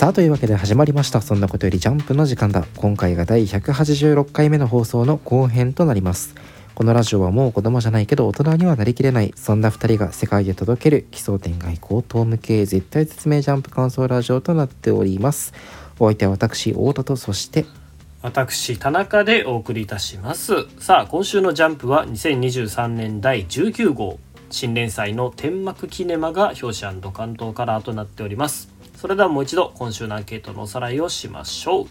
さあというわけで始まりましたそんなことよりジャンプの時間だ。今回が第186回目の放送の後編となります。このラジオはもう子供じゃないけど大人にはなりきれないそんな2人が世界へ届ける奇想天外高等無形絶対絶命ジャンプ感想ラジオとなっております。お相手は私太田とそして私田中でお送りいたします。さあ今週のジャンプは2023年第19号新連載の天幕キネマが表紙関東カラーとなっております。それではもう一度今週のアンケートのおさらいをしましょう。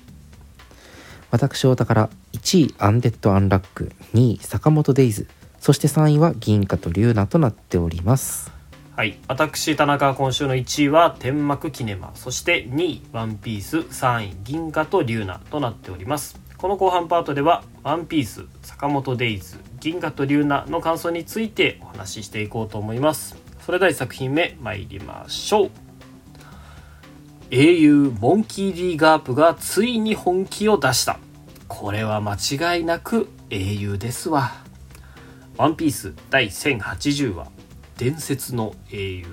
私太田から1位アンデッド・アンラック2位坂本デイズそして3位は銀貨と龍ナとなっております。はい。私田中は今週の1位は天幕キネマそして2位ワンピース3位銀河と龍ナとなっております。この後半パートではワンピース坂本デイズ銀河と龍ナの感想についてお話ししていこうと思います。それでは1作品目参りましょう英雄モンキー・ディ・ガープがついに本気を出した。これは間違いなく英雄ですわ。ワンピース第1080話伝説の英雄。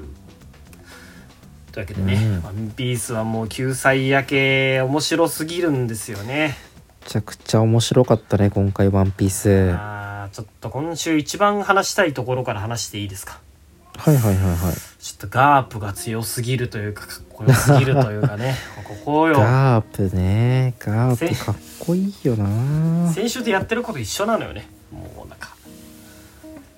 というわけでね、うん。ワンピースはもう救済やけ面白すぎるんですよね。めちゃくちゃ面白かったね今回ワンピース。はあーちょっと今週一番話したいところから話していいですか？いはいはいはい。ちょっとガープが強すぎるというかかっこよすぎるというかね。ここよ。ガープね。ガープかっこいいよな。先週でやってること一緒なのよね。もうなんか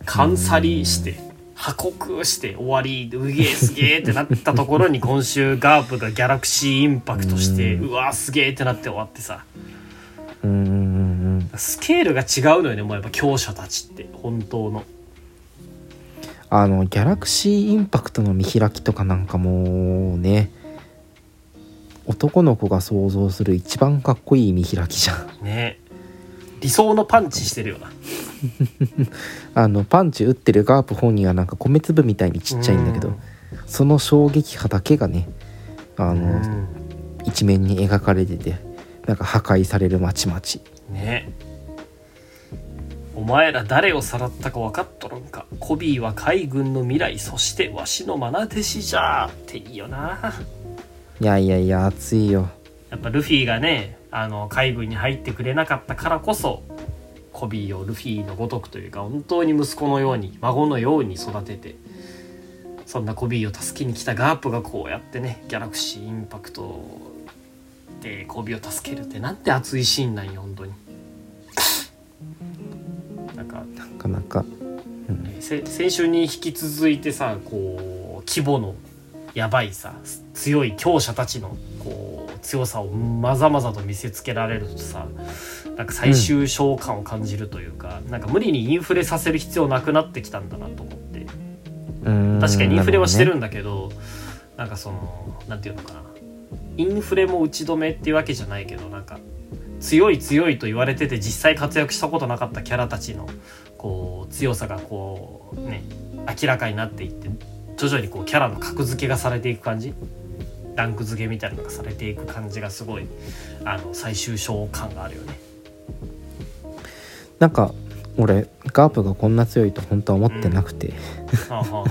関サリして破国して終わりうげえすげえってなったところに 今週ガープがギャラクシーインパクトしてうわすげえってなって終わってさ。スケールが違うのよねもうやっぱ強者たちって。本当のあのギャラクシーインパクトの見開きとかなんかもうね男の子が想像する一番かっこいい見開きじゃん。ね。理想のパンチしてるよな。あのパンチ打ってるガープ本人はなんか米粒みたいにちっちゃいんだけどうん。その衝撃波だけがねあの、うん。一面に描かれててなんか破壊されるまちまち。ねお前ら誰をさらったか分かっとるんか。コビーは海軍の未来そしてわしの愛弟子じゃ。っていいよな。いやいやいや熱いよ。やっぱルフィがねあの海軍に入ってくれなかったからこそコビーをルフィのごとくというか本当に息子のように孫のように育ててそんなコビーを助けに来たガープがこうやってねギャラクシーインパクトでコビーを助けるってなんて熱いシーンなんよ本当にか。なかなか。せ先週に引き続いてさこう規模のやばいさ強い強者たちのこう強さをまざまざと見せつけられるとさなんか最終章感を感じるというか、なんか無理にインフレさせる必要なくなってきたんだなと思って。確かにインフレはしてるなんだけどなんかそのなんていうのかな。インフレも打ち止めっていうわけじゃないけどなんか強い強いと言われてて実際活躍したことなかったキャラたちのこう強さがこうね明らかになっていって徐々にこうキャラの格付けがされていく感じ。ランク付けみたいなのがされていく感じがすごいあの最終章感があるよね。なんか俺ガープがこんな強いと本当は思ってなくて、はあはあ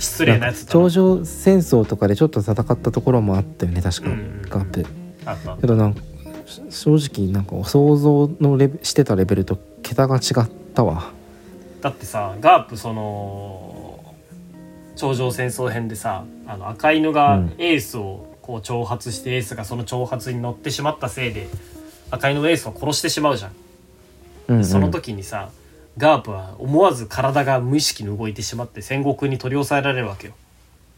失礼なやつ頂上戦争とかでちょっと戦ったところもあったよね確か、うん。ガープ。けどなんか正直なんか想像のレベしてたレベルと桁が違ったわ。だってさガープその頂上戦争編でさあの赤犬がうん。エースをこう挑発してエースがその挑発に乗ってしまったせいで赤犬のエースを殺してしまうじゃん、うん、うん、その時にさガープは思わず体が無意識に動いてしまって戦国に取り押さえられるわけよ。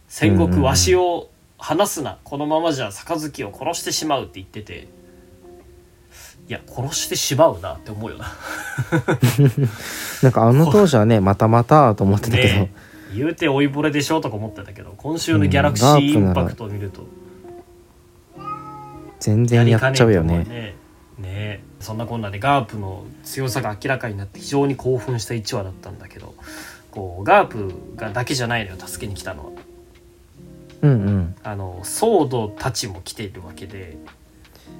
戦国わしを離すな。このままじゃ杯を殺してしまうって言ってていや殺してしまうなって思うよな。なんかあの当時はねまたまたと思ってたけど、ねえ。言うて老いぼれでしょとか思ってたけど今週のギャラクシーインパクトを見ると。全然やっちゃうよね。ねね。そんなこんなでガープの強さが明らかになって非常に興奮した1話だったんだけどこうガープがだけじゃないのよ助けに来たのは。うんうん。あのソードたちも来ているわけで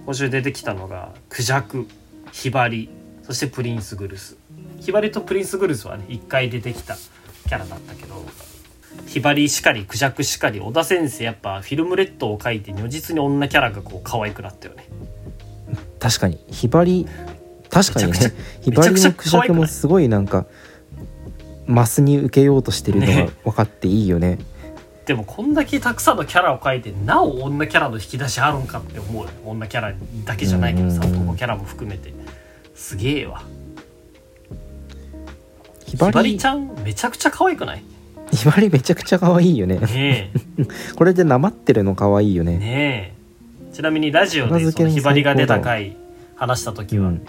今週出てきたのがクジャクヒバリそしてプリンスグルス。ヒバリとプリンスグルスはね一回出てきたキャラだったけどひばりしかりクジャクしかり小田先生やっぱフィルムレッドを書いて如実に女キャラがこう可愛くなったよね。確かに。ひばり確かにね。ひばりめちゃのクジャクもすごいなんかマスに受けようとしてるのがね。分かっていいよねでもこんだけたくさんのキャラを描いてなお女キャラの引き出しあるんかって思うよ女キャラだけじゃないけどさ男キャラも含めて。すげえわ。ひばりちゃんめちゃくちゃ可愛くない？ひばりめちゃくちゃ可愛いよね。ねこれでなまってるの可愛いよえね。ねえ。ちなみにラジオでそのひばりが出た回話した時は、うん。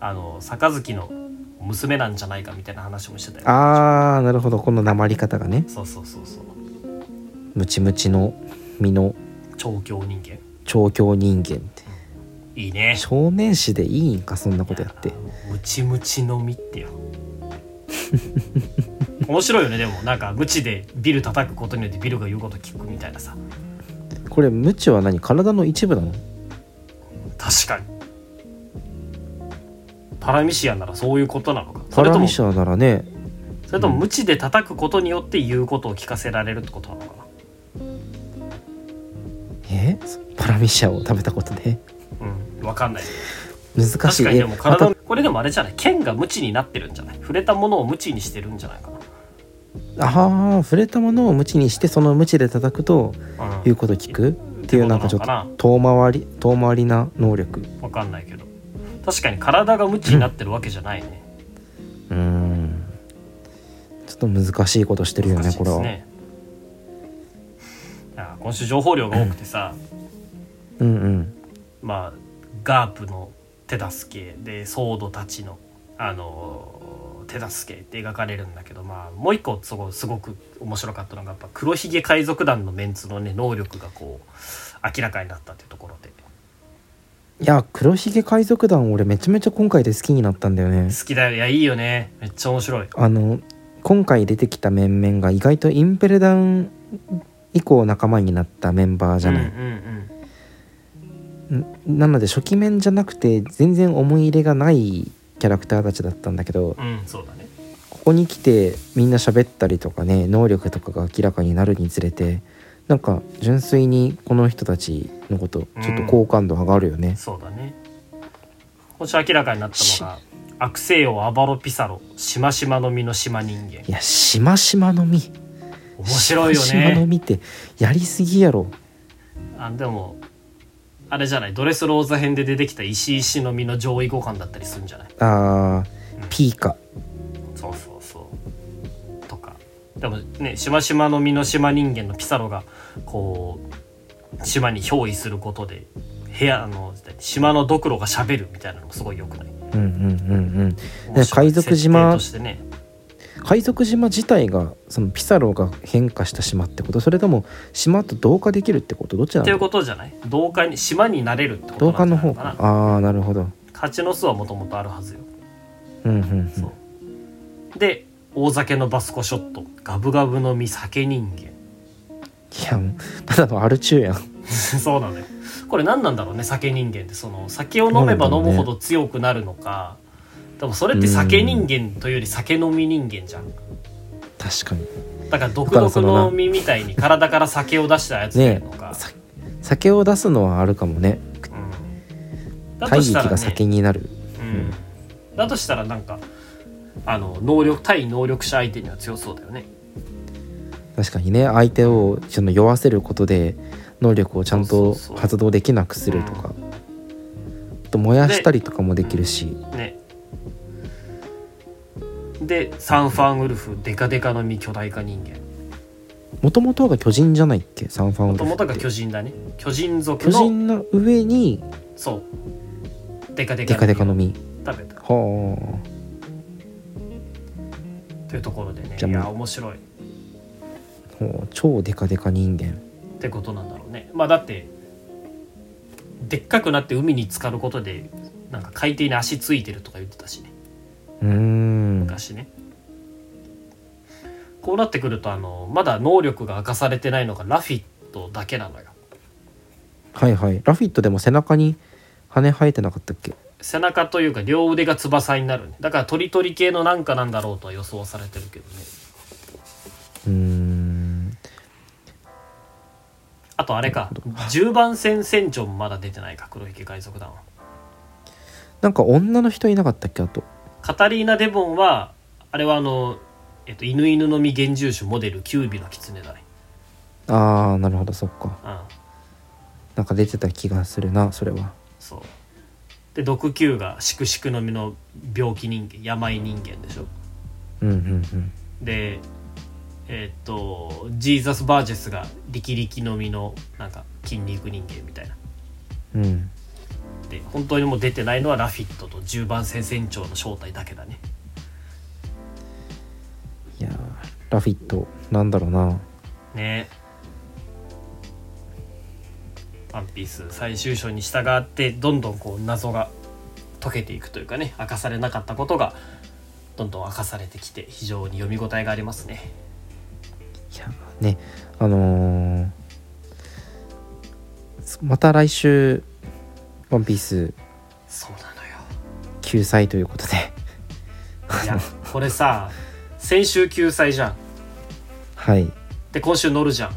あの杯の娘なんじゃないかみたいな話もしてたよ。あーなるほど。このなまり方がね。そうそうそうそうムチムチの実の調教人間。調教人間って。いいね。少年誌でいいんかそんなことやって。ムチムチの実ってよ。面白いよねでも。なんかムチでビル叩くことによってビルが言うこと聞くみたいなさ。これムチは何？体の一部なの？確かに。パラミシアならそういうことなのか。そパれともラミシャならね。それともムチで叩くことによって言うことを聞かせられるってことなのかえパラミシャを食べたことで？なうん分かんない。難しい。確かにでもえ体まのこれでもあれじゃない？剣がムチになってるんじゃない？触れたものをムチにしてるんじゃないかたああ触れたものをムチにしてそのムチで叩くと言うこと聞く？っていうなんかちょっと遠回り遠回りな能力。分かんないけど。確かに体がムチになってるわけじゃないね。うーん。ちょっと難しいことしてるよね難しいこれは、や今週情報量が多くてさ、うんうん。まあガープの手助け。でソードたちのあの手助けって描かれるんだけどまあもう一個そこすごく面白かったのがやっぱ黒ひげ海賊団のメンツのね能力がこう明らかになったっていうところで。いや黒ひげ海賊団俺めちゃめちゃ今回で好きになったんだよね。好きだよ。いやいいよね。めっちゃ面白い。あの今回出てきた面々が意外とインペルダン以降仲間になったメンバーじゃない、うんうんん。なので初期面じゃなくて全然思い入れがないキャラクターたちだったんだけどうんうんそうだね。ここに来てみんな喋ったりとかね能力とかが明らかになるにつれてなんか純粋にこの人たちのことちょっと好感度上がるよね、そうだね。今週明らかになったのが悪聖王アバロピサロしましまの実の島人間。いやしましまの実面白いよしましまのね実ってやりすぎやろ。あでもあれじゃない？ドレスローザ編で出てきた石井実の上位互換だったりするんじゃない？あーピーカ。そうそうそう。とか。でもねしましまの実の島人間のピサロがこう島に憑依することで部屋の島のドクロがしゃべるみたいなのもすごいよくない？うんうんうんうん。海賊島設定としてね海賊島自体がそのピサロが変化した島ってことそれとも島と同化できるってこと？どっちなっていうのことじゃない？同化に島になれるってこと同化の方か。ああーなるほど。勝ちの巣はもともとあるはずよ。うんうんうん。そう。で大酒のバスコショット。ガブガブの実酒人間。いやただのアルチューやん。そうなのよこれ何なんだろうね酒人間って。その酒を飲めば飲むほど強くなるのかでもそれって酒人間というより酒飲み人間じゃん。確かに。だから独特の実みたいに体から酒を出したやつっていうのか、さ酒を出すのはあるかもね。うん、だ体液としたら、ね、が酒になる。うん、だとしたらなんかあの能力対能力者相手には強そうだよね。確かにね。相手をその酔わせることで能力をちゃんと発動できなくするとか。あと燃やしたりとかもできるし。ねでサンファンウルフデカデカの実巨大化人間。もともとが巨人じゃないっけ？サンファンウルもともとが巨人だね。巨人族巨の人の上にそう。デカデデカデカの実。実食べた。はというところでねじゃあいや面白い。っあほう超デカデカ人間。てことなんだろうね。まあだってでっかくなって海に浸かることでなんか海底に足ついてるとか言ってたしね。うーん昔ね。こうなってくるとあのまだ能力が明かされてないのがラフィットだけなのよ。はいはい。ラフィットでも背中に羽生えてなかったっけ？背中というか両腕が翼になるね。だから鳥鳥系のなんかなんだろうとは予想されてるけどね。うーん。あとあれか。10番戦船長もまだ出てないか。黒ひげ海賊団は。なんか女の人いなかったっけ？あとカタリーナ・デボンはあれはあの、えっと、犬犬の実現住所モデルキュービの狐だね。ああなるほどそっか。うん。なんか出てた気がするなそれは。そう。で毒球がしくしくの実の病気人間病人間でしょ。うんうんうん。でえっとジーザス・バージェスが力力の実のなんか筋肉人間みたいな。うんで本当にもう出てないのはラフィットと10番戦船長の正体だけだね。いやーラフィットなんだろうな。ね。ワンピース最終章に従ってどんどんこう謎が解けていくというかね明かされなかったことがどんどん明かされてきて非常に読み応えがありますね。いやねあのーまた来週「ワンピース。そうなのよ。救済ということで。いやこれさ先週救済じゃん。はい。で今週乗るじゃん。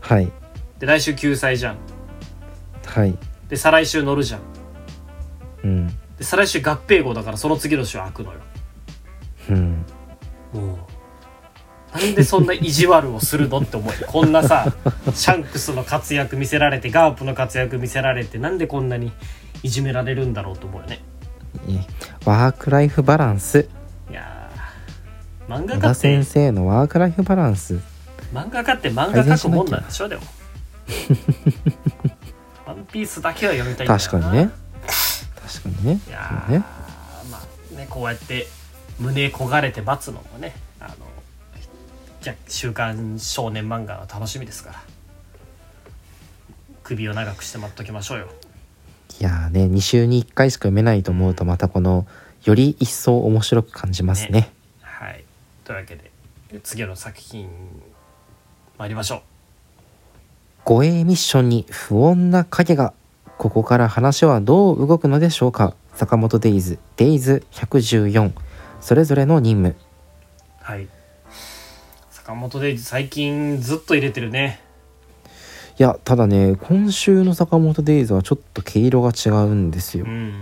はい。で来週救済じゃん。はい。で再来週乗るじゃん。うん。で再来週合併号だからその次の週開くのよ。うんなんでそんな意地悪をするのって思う。よこんなさシャンクスの活躍見せられてガープの活躍見せられてなんでこんなにいじめられるんだろうと思うよね。いワークライフバランス。いやー漫画家先生のワークライフバランス。漫画家って漫画描くもんなんでしょでも。ワンピースだけは読みたい確かにね。確かにね。いやねまあねこうやって胸焦がれて待つのもねじゃ週刊少年漫画の楽しみですから。首を長くして待っときましょうよ。いやーね2週に1回しか読めないと思うとまたこのより一層面白く感じますね。はい。というわけで次の作品参りましょう。護衛ミッションに不穏な影がここから話はどう動くのでしょうか。坂本デイズデイズ114それぞれの任務。はい坂本デイズ最近ずっと入れてるね。いやただね今週の坂本デイズはちょっと毛色が違うんですよ。うんうん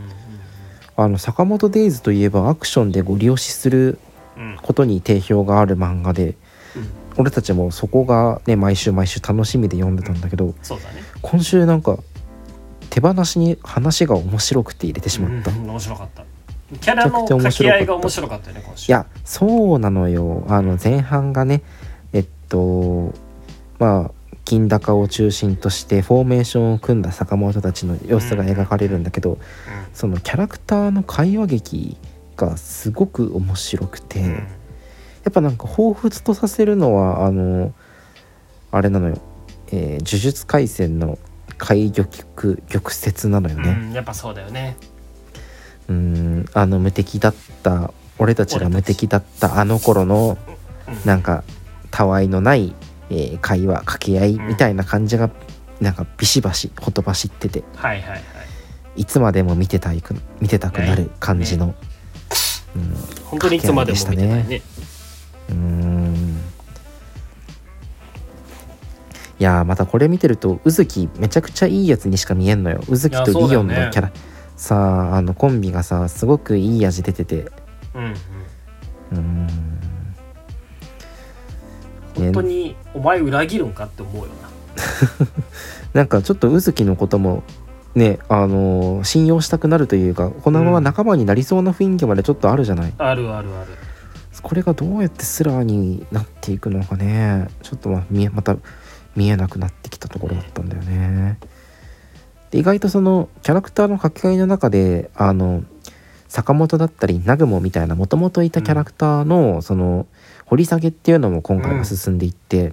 あの坂本デイズといえばアクションでご利用しすることに定評がある漫画でうん。俺たちもそこがね毎週毎週楽しみで読んでたんだけどそうだね。今週なんか手放しに話が面白くて入れてしまった、いうん面白かったキャラの掛け合いが面白かったよね今週。やそうなのよ。あの前半がねえっとまあ金高を中心としてフォーメーションを組んだ坂本たちの様子が描かれるんだけど、そのキャラクターの会話劇がすごく面白くて、うん。やっぱなんか彷彿とさせるのはあのあれなのよ、えー呪術廻戦の海玉玉折なのよね。うん、やっぱそうだよねうんあの無敵だった俺たちが無敵だったあの頃のうん。なんかたわいのない、えー会話掛け合いみたいな感じが、なんかビシバシほとばしってて。はいはいはい。いつまでも見てたいく見てたくなる感じの、本当にいつまでも見てたいね。うんうーん。いやーまたこれ見てると宇月めちゃくちゃいいやつにしか見えんのよ。宇月とリオンのキャラ、さああのコンビがさすごくいい味出てて。うんうん。本当にお前裏切るんかって思うよな。なんかちょっと宇月のこともねあのー信用したくなるというかこのまま仲間になりそうな雰囲気までちょっとあるじゃない、あるあるある。これがどうやってスラーになっていくのかね。ちょっとまあ見えまた見えなくなってきたところだったんだよねで意外とそのキャラクターの掛け合いの中であの坂本だったり南雲みたいなもともといたキャラクターのその掘り下げっていうのも今回は進んでいって、い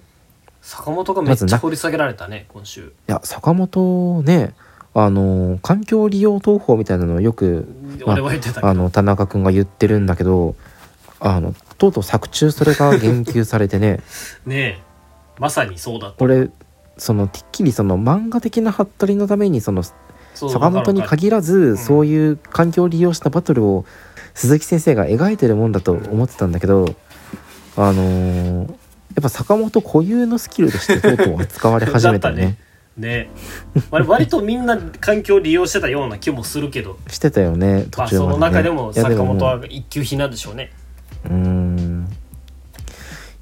坂本がめっちゃ掘り下げられたね今週。や坂本ねあの環境利用投法みたいなのをよく俺は言ってたけど。あの田中君が言ってるんだけどあのとうとう作中それが言及されてね。ねえまさにそうだった。これそのてっきりその漫画的なハったりのためにその坂本に限らずんそういう環境を利用したバトルを鈴木先生が描いてるもんだと思ってたんだけどあのーぱ坂本固有のスキルとしてとうとう扱われ始めたよね。ね。割割とみんな環境を利用してたような気もするけど、してたよね途まあ、中まで、ね。その中でも坂本もは一級品なんでしょうね。うーん。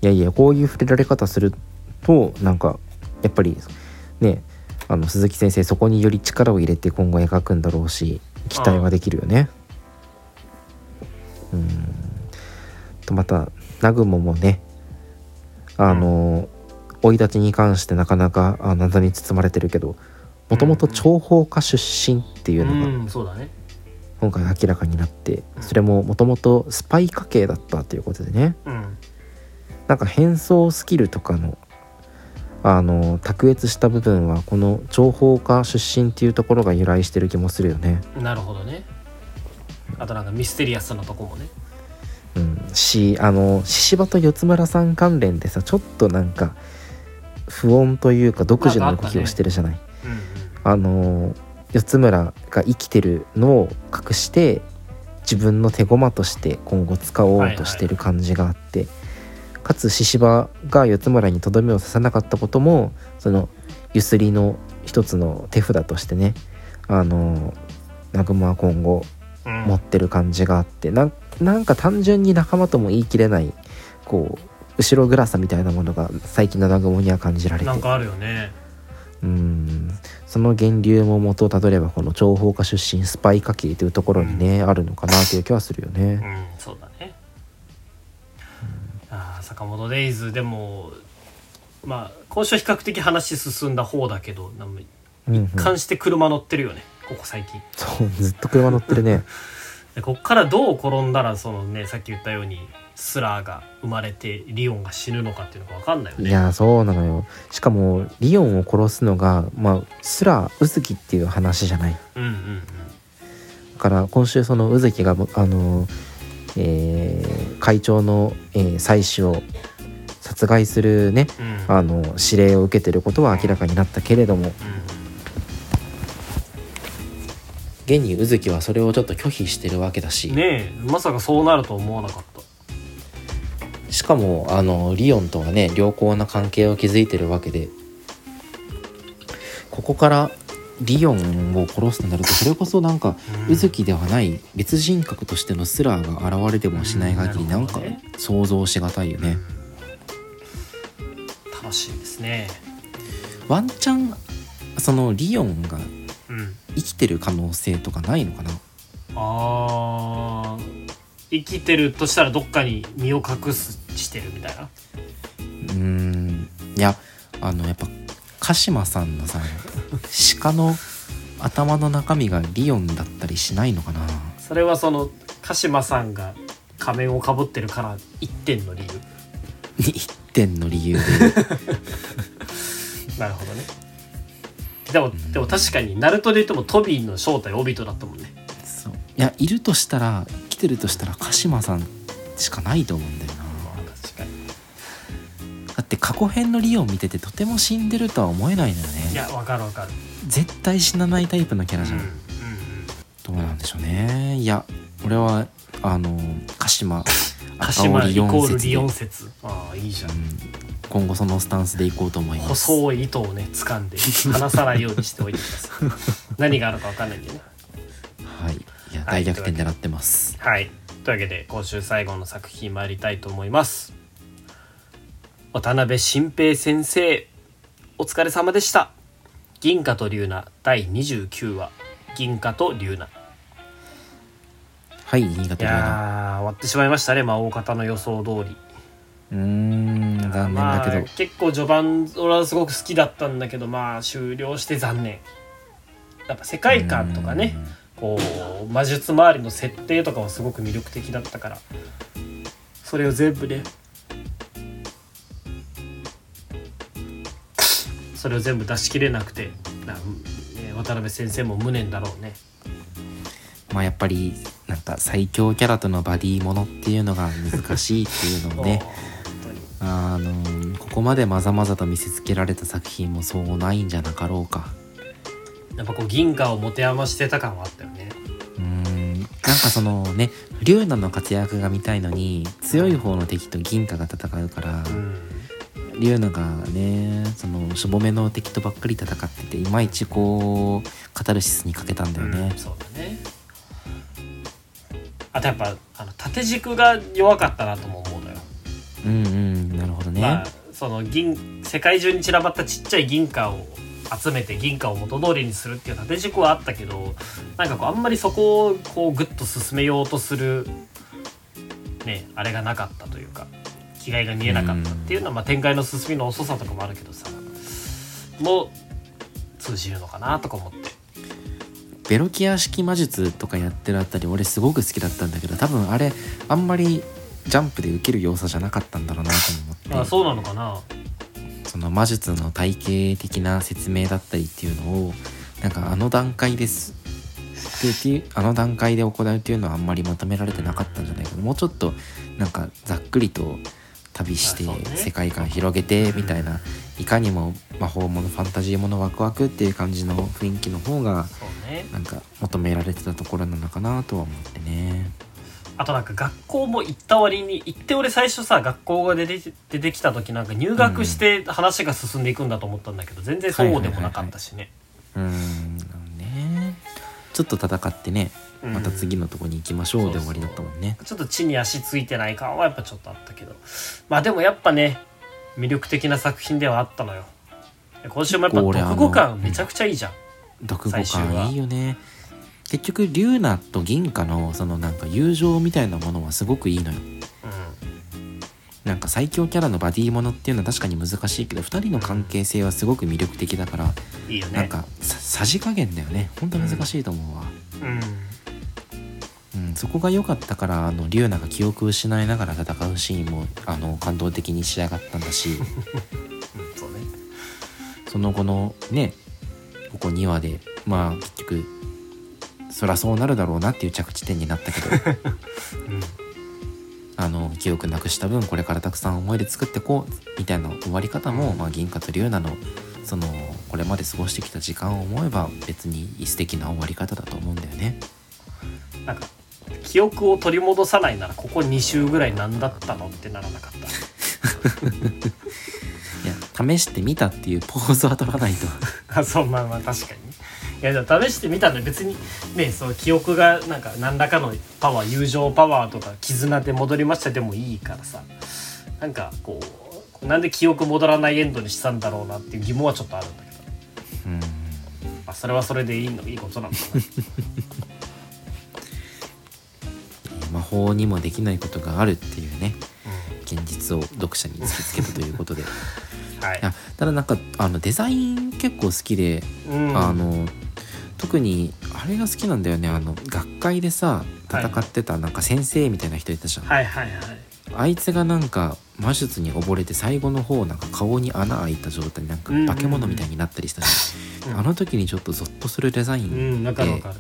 いやいやこういう触れられ方するとなんかやっぱりねあの鈴木先生そこにより力を入れて今後描くんだろうし期待はできるよね。うん。とまた南雲もねあの生い立ちに関してなかなかあ謎に包まれてるけどもともと諜報家出身っていうのが今回明らかになってそれももともとスパイ家系だったということでね。うん。なんか変装スキルとかのあの卓越した部分はこの情報家出身っていうところが由来してる気もするよね。なるほどね。あとなんかミステリアスなとこもね。うん、しあの獅子場と四つ村さん関連でさちょっとなんか不穏というか独自の動きをしてるじゃない。うんうん。あの四つ村が生きてるのを隠して自分の手駒として今後使おうとしてる感じがあって、かつ獅子場が四つ村にとどめを刺さなかったこともそのゆすりの一つの手札としてねあの南雲は今後うん。持ってる感じがあってなんなんか単純に仲間とも言い切れないこう後ろ暗さみたいなものが最近の南雲には感じられて。なんかあるよね。うん。その源流も元をたどればこの情報家出身スパイ家系というところにね、あるのかなという気はするようね。ん。そうだね坂本デイズでもまあ今週は比較的話進んだ方だけど一貫して車乗ってるよねここ最近そうずっと車乗ってるね。でこっからどう転んだらそのねさっき言ったようにスラーが生まれてリオンが死ぬのかっていうのが分かんないよねいやそうなのよ。しかもリオンを殺すのがまあすら宇月っていう話じゃない。うんうんだから今週その宇月があの、えー会長の、えー妻子を殺害するねうん。うんあの指令を受けてることは明らかになったけれども。うん。現に宇月はそれをちょっと拒否してるわけだし、ねえまさかそうなるとは思わなかった。しかもあのリオンとはね良好な関係を築いてるわけで。ここからリオンを殺すとなるとそれこそなんかうん。宇月ではない別人格としてのスラーが現れてもしない限りうんなんるほどね。想像しがたいよね。楽しいですね。ワンチャンそのリオンがうん。生きてる可能性とかないのかな？あー。生きてるとしたらどっかに身を隠すしてるみたいな？うーん。いやあのやっぱ鹿島さんのさ鹿の頭の中身がリオンだったりしないのかな？それはその鹿島さんが仮面をかぶってるから一点の理由。一点の理由で。なるほどね。でもでも確かにナルトで言ってもトビーの正体オビトだったもんね。そう。いやいるとしたら来てるとしたら鹿島さんしかないと思うんだよなだって過去編のリオン見ててとても死んでるとは思えないのよね。いやわかるわかる。絶対死なないタイプのキャラじゃん、うんうんどうなんでしょうね。いや俺はあの鹿島 鹿島イコールリオン説。ああいいじゃん。うん。今後そのスタンスでいこうと思います。細い糸をね掴んで離さないようにしておいてください。何があるかわかんないんでね。はい。いやはい大逆転狙ってます、はい。というわけで今週最後の作品参りたいと思います渡辺新平先生お疲れ様でした。銀貨と龍奈第29話。銀貨と龍奈はい新潟い龍奈やー終わってしまいましたねまあ大方の予想通り。うーん残念だけど、まあ、結構序盤俺はすごく好きだったんだけどまあ終了して残念。やっぱ世界観とかねこう魔術周りの設定とかはすごく魅力的だったからそれを全部ねそれを全部出し切れなくてな、ね、渡辺先生も無念だろうね。まあやっぱりなんか最強キャラとのバディものっていうのが難しいっていうのもね。あのここまでまざまざと見せつけられた作品もそうないんじゃなかろうか。やっぱこう銀河を持て余してた感はあったよね。うーん。なんかそのね龍奈の活躍が見たいのに強い方の敵と銀貨が戦うから、うんリュウナがねそのしょぼめの敵とばっかり戦ってていまいちこうカタルシスにかけたんだよね、うんそうだね。あとやっぱあの縦軸が弱かったなとも思うのよ、うん、うんなるほどね、まあその銀世界中に散らばったちっちゃい銀貨を集めて銀貨を元通りにするっていう縦軸はあったけどなんかこうあんまりそこをこうグッと進めようとするねあれがなかったというか気概が見えなかったっていうのは、まあ、展開の進みの遅さとかもあるけどさもう通じるのかなとか思って。ベロキア式魔術とかやってるあたり俺すごく好きだったんだけど多分あれあんまりジャンプで受ける要素じゃなかったんだろうなと思って。あそうなのかな。その魔術の体系的な説明だったりっていうのをなんかあの段階です。であの段階で行うっていうのはあんまり求められてなかったんじゃないかな。もうちょっとなんかざっくりと旅して世界観広げてみたいな、いかにも魔法ものファンタジーものワクワクっていう感じの雰囲気の方がなんか求められてたところなのかなとは思ってね。あとなんか学校も行った割に行って俺最初さ学校が出て出てきた時なんか入学して話が進んでいくんだと思ったんだけど全然そうでもなかったしね。うーんね。ちょっと戦ってね。うんまた次のとこに行きましょうで終わりだったもんね。ちょっと地に足ついてない感はやっぱちょっとあったけど。まあでもやっぱね魅力的な作品ではあったのよ。今週もやっぱ読後あ感めちゃくちゃいいじゃん。読後最終話感いいよね。結局リュウナと銀貨のそのなんか友情みたいなものはすごくいいのよ。なんか最強キャラのバディものっていうのは確かに難しいけど2人の関係性はすごく魅力的だから、うんいいよね。なんかささじ加減だよね。ほんと難しいと思うわ、うんうんそこが良かったからあのリュウナが記憶を失いながら戦うシーンもあの感動的に仕上がったんだしうん そうね。その後のねここ2話でまあ結局そらそうなるだろうなっていう着地点になったけど うん。あの記憶なくした分これからたくさん思い出作ってこうみたいな終わり方も、まあ、銀貨と龍奈のそのこれまで過ごしてきた時間を思えば別に素敵な終わり方だと思うんだよね。なんか記憶を取り戻さないならここ2週ぐらい何だったのってならなかった。いや試してみたっていうポーズは取らないと。あそうまあまあ確かにね。いやでも試してみたんで別にねその記憶がなんか何らかのパワー友情パワーとか絆で戻りましたでもいいからさ。なんかこうなんで記憶戻らないエンドにしたんだろうなっていう疑問はちょっとあるんだけど、うん。まあ、それはそれでいいのいいことなのか 魔法にもできないことがあるっていうねな、現実を読者に突きつけたということで。いうん、はい。やただなんかあのデザイン結構好きで、うん。あの特にあれが好きなんだよね。あの学会でさ戦ってたなんか先生みたいな人いたじゃん、はいはいはい。あいつがなんか魔術に溺れて最後の方なんか顔に穴開いた状態なんかうんうんうん。化け物みたいになったりしたし、うん。あの時にちょっとゾッとするデザイうンんわかるわかる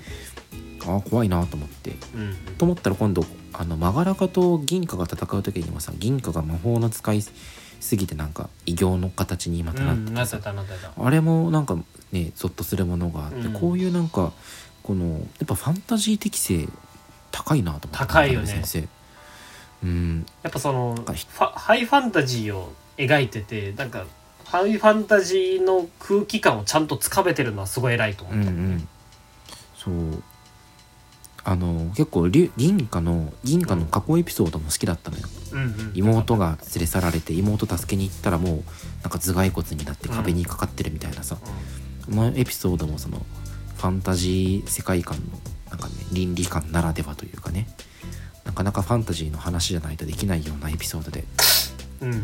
ああ怖いなと思って。うんと思ったら今度あのマガラカと銀貨が戦う時にもさ銀貨が魔法の使いすぎてなんか異形の形にまたなってたなってた。あれもなんかねゾッとするものがあって、うん。こういうなんかこのやっぱファンタジー適性高いなと思って高いよね。先生。うん。やっぱそのハイファンタジーを描いててなんかハイファンタジーの空気感をちゃんとつかめてるのはすごい偉いと思うんうった、ん。そうあの結構り銀貨の銀貨の過去エピソードも好きだったのよ。うんうん。妹が連れ去られて妹助けに行ったらもうなんか頭蓋骨になって壁にかかってるみたいなさ、このエピソードもそのファンタジー世界観のなんかね倫理観ならではというかね。なかなかファンタジーの話じゃないとできないようなエピソードで。うん、うん、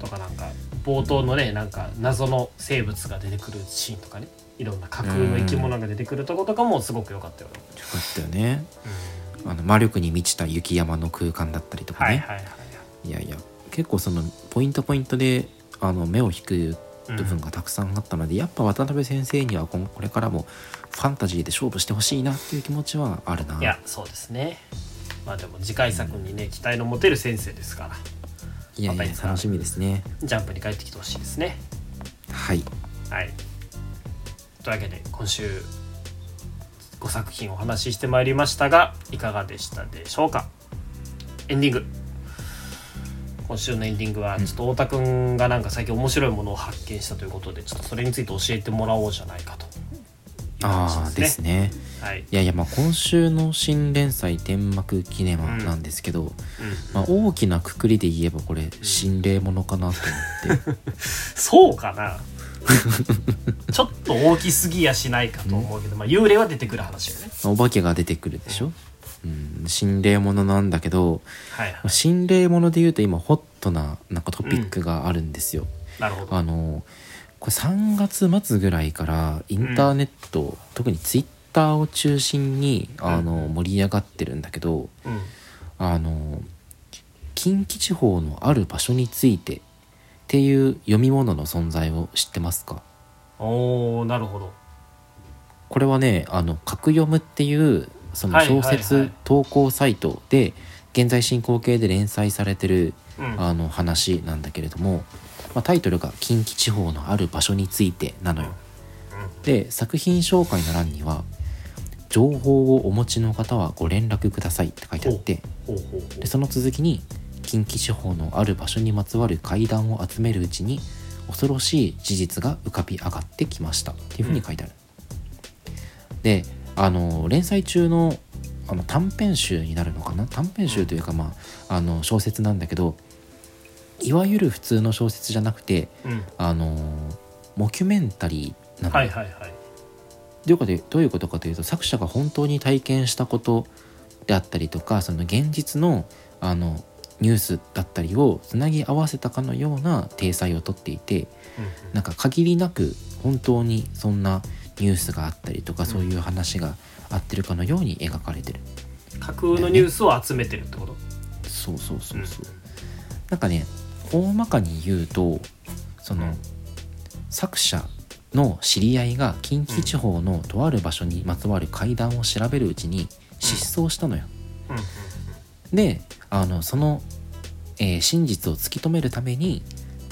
とかなんか冒頭のねなんか謎の生物が出てくるシーンとかねいろんな架空の生き物が出てくるとことかもすごく良かったよね、よかったよね。うん。あの魔力に満ちた雪山の空間だったりとかね、はいはいはいい。やいや結構そのポイントポイントであの目を引くうん部分がたくさんあったので、やっぱ渡辺先生にはこれからもファンタジーで勝負してほしいなっていう気持ちはあるな。いやそうですね。まあでも次回作にね期待の持てる先生ですから。いやいや楽しみですね。ジャンプに帰ってきてほしいですね。はい。はい。というわけで今週5作品お話ししてまいりましたがいかがでしたでしょうか？エンディング。今週のエンディングはちょっと太田君がなんか最近面白いものを発見したということでちょっとそれについて教えてもらおうじゃないかとああ話ですね。はい、いやいやまあ今週の新連載「天幕キネマ」なんですけど、うん、まあ、大きなくくりで言えばこれ心霊ものかなと思って。そうかな ちょっと大きすぎやしないかと思うけど、まあ幽霊は出てくる話よね。まあお化けが出てくるでしょ、うん、心霊ものなんだけどはいはい。まあ心霊もので言うと今ホットななんかトピックがあるんですよ。なるほど。あのこれ3月末ぐらいからインターネット、特にツイッターを中心にあの盛り上がってるんだけどうん。あの近畿地方のある場所についてっていう読み物の存在を知ってますか？おーなるほど。これはねあの格読むっていうその小説投稿サイトで現在進行形で連載されてるうん。あの話なんだけれども、まあ、タイトルが「近畿地方のある場所について」なのよ。で作品紹介の欄には「情報をお持ちの方はご連絡ください」って書いてあってでその続きに近畿地方のある場所にまつわる怪談を集めるうちに恐ろしい事実が浮かび上がってきました。っていうふうに書いてある。であの連載中のあの短編集になるのかな？短編集というか、まあ、あの小説なんだけどいわゆる普通の小説じゃなくてうん。あのモキュメンタリーなのよ。はいはいはい。どういうことでどういうことかというと作者が本当に体験したことであったりとかその現実のあのニュースだったりをつなぎ合わせたかのような体裁をとっていてなんか限りなく本当にそんなニュースがあったりとかうん。そういう話が合ってるかのように描かれてる、うん架空のニュースを集めてるってこと？そうそうそうそう、なんかね大まかに言うとその、うん。作者の知り合いが近畿地方のとある場所にまつわる怪談を調べるうちに失踪したのよ。うんうんであのその、えー真実を突き止めるために、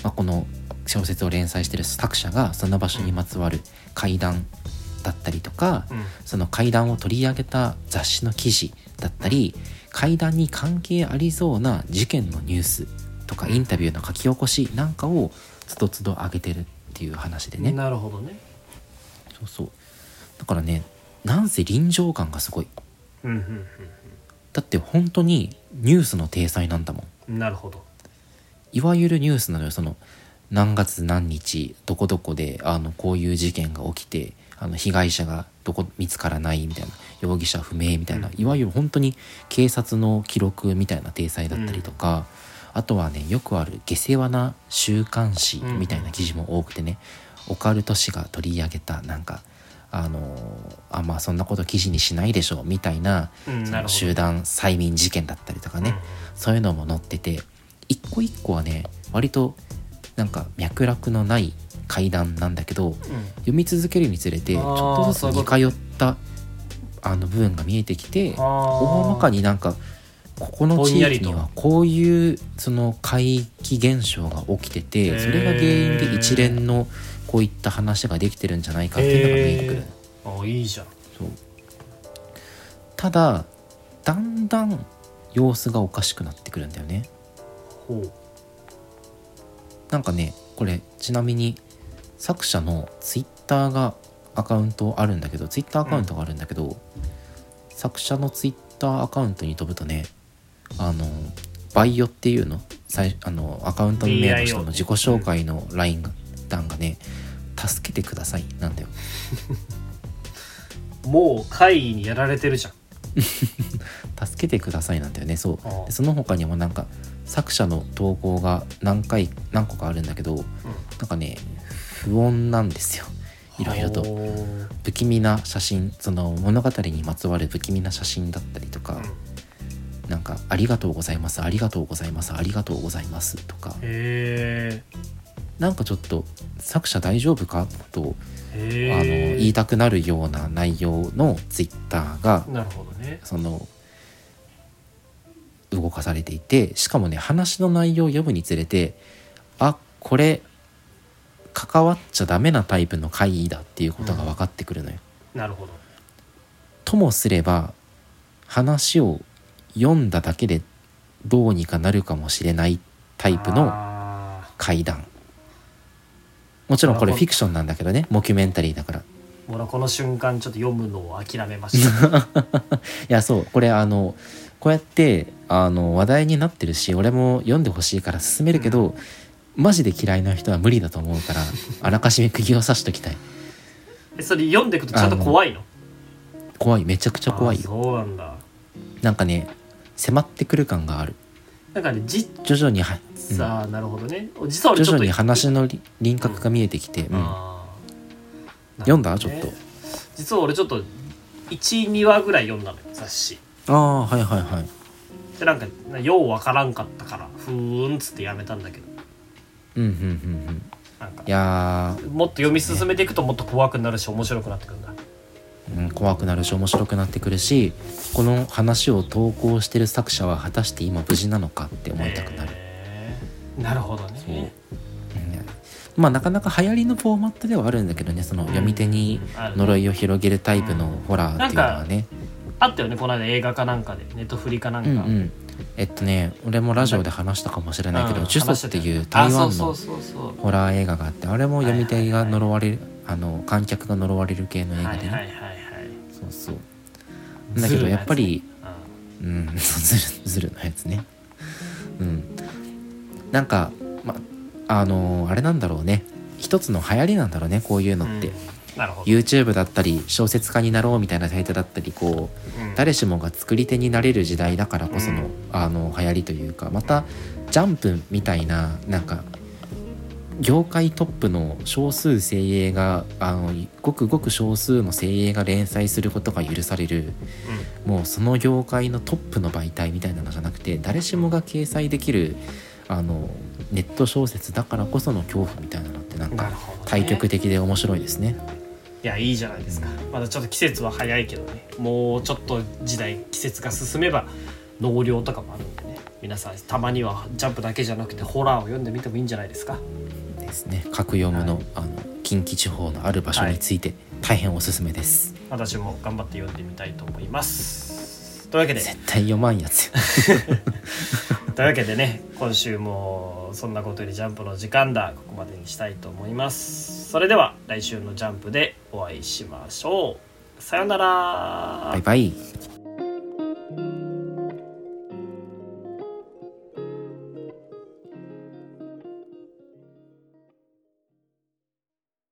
まあ、この小説を連載してる作者がその場所にまつわる怪談だったりとか、うん。その怪談を取り上げた雑誌の記事だったり怪談に関係ありそうな事件のニュースとかインタビューの書き起こしなんかをつどつど上げてるっていう話でね。なるほどね。そうそう。だからねなんせ臨場感がすごい。うんうんだって本当にニュースの体裁なんだもん。うんなるほど。いわゆるニュースなのよ。その何月何日どこどこであのこういう事件が起きてあの被害者がどこ見つからないみたいな容疑者不明みたいな、うん。いわゆる本当に警察の記録みたいな体裁だったりとか、あとはねよくある下世話な週刊誌みたいな記事も多くてね、オカルト誌が取り上げたなんかあのあまあそんなこと記事にしないでしょみたいなうんな集団催眠事件だったりとかね、うんそういうのも載ってて一個一個はね割となんか脈絡のない怪談なんだけどうん。読み続けるにつれてちょっとずつ似通ったあの部分が見えてきてあ大まかにになんかここの地域にはこういうその怪奇現象が起きてへてー。それが原因で一連のこういった話ができてるんじゃないかっていうのが見えてくる。あいいじゃんそうただだんだん様子がおかしくなってくるんだよね。ほうなんかねこれちなみに作者のツイッターがアカウントあるんだけどツイッターアカウントがあるんだけど、作者のツイッターアカウントに飛ぶとねあのバイオっていうの最あのアカウントの名の人の自己紹介のラインが欄がね「助けてください」なんだよ。もう怪異にやられてるじゃん。助けてください。なんだよね。そう。でその他にもなんか作者の投稿が何回何個かあるんだけどなんかね不穏なんですよ。いろいろと。不気味な写真。その物語にまつわる不気味な写真だったりとか、なんか「ありがとうございますありがとうございますありがとうございます」とか。へなんかちょっと作者大丈夫か？とえあの言いたくなるような内容のツイッターがなるほどね。その動かされていてしかもね話の内容を読むにつれてあこれ関わっちゃダメなタイプの会議だっていうことが分かってくるのよ。なるほど。ともすれば話を読んだだけでどうにかなるかもしれないタイプのあ怪談もちろんこれフィクションなんだけどね。モキュメンタリーだから。この瞬間ちょっと読むのを諦めました。やそう。これあのこうやってあの話題になってるし俺も読んでほしいから勧めるけど、マジで嫌いな人は無理だと思うから あらかじめ釘を刺しときたい。えそれ読んでいくとちゃんと怖いの？怖い。めちゃくちゃ怖いあよそうなんだ。なんかね迫ってくる感があるなんかね実徐々には、うん。さあなるほどね。実は徐々に話のり輪郭が見えてきて、うん。あー。読んだ？ちょっと。実は俺ちょっと12話ぐらい読んだのよ雑誌。ああはいはいはい。でなんかようわからんかったからふーんっつってやめたんだけど。うんうんうんうん。なんか。いやもっと読み進めていくともっと怖くなるし面白くなってくるんだ。ー、うん、怖くなるし面白くなってくるしこの話を投稿してる作者は果たして今無事なのかって思いたくなる、へー。なるほどそう、ねうん。まあなかなか流行りのフォーマットではあるんだけどねその読み手に呪いを広げるタイプのホラーっていうのはね。あったよねこの間映画かなんかで。ネットフリかなんか、うんうん。えっとね俺もラジオで話したかもしれないけど「うん。ジュソ」っていう台湾のホラー映画があってあれも読み手が呪われるあの観客が呪われる系の映画でね。はいはいはいはいそう。だけどやっぱりズルなやうん そうずるずるのやつね。うん。なんかまあのあれなんだろうね。一つの流行りなんだろうねこういうのって、つうん。YouTube だったり小説家になろうみたいなサイトだったりこううん。誰しもが作り手になれる時代だからこその,、うん。あの流行りというかまたジャンプみたいななんか業界トップの少数精鋭があのごくごく少数の精鋭が連載することが許されるもうその業界のトップの媒体みたいなのじゃなくて誰しもが掲載できるあのネット小説だからこその恐怖みたいなのってなんか対極的で面白いですね。いやいいじゃないですか。まだちょっと季節は早いけどね。もうちょっと時代季節が進めば納涼とかもあるんでね。皆さんたまにはジャンプだけじゃなくてホラーを読んでみてもいいんじゃないですかですね。格読むの,、あの近畿地方のある場所について大変おすすめです、私も頑張って読んでみたいと思います。というわけで。絶対読まんやつよ。というわけでね今週もそんなことよりジャンプの時間だ。ここまでにしたいと思います。それでは来週のジャンプでお会いしましょう。さようなら。バイバイ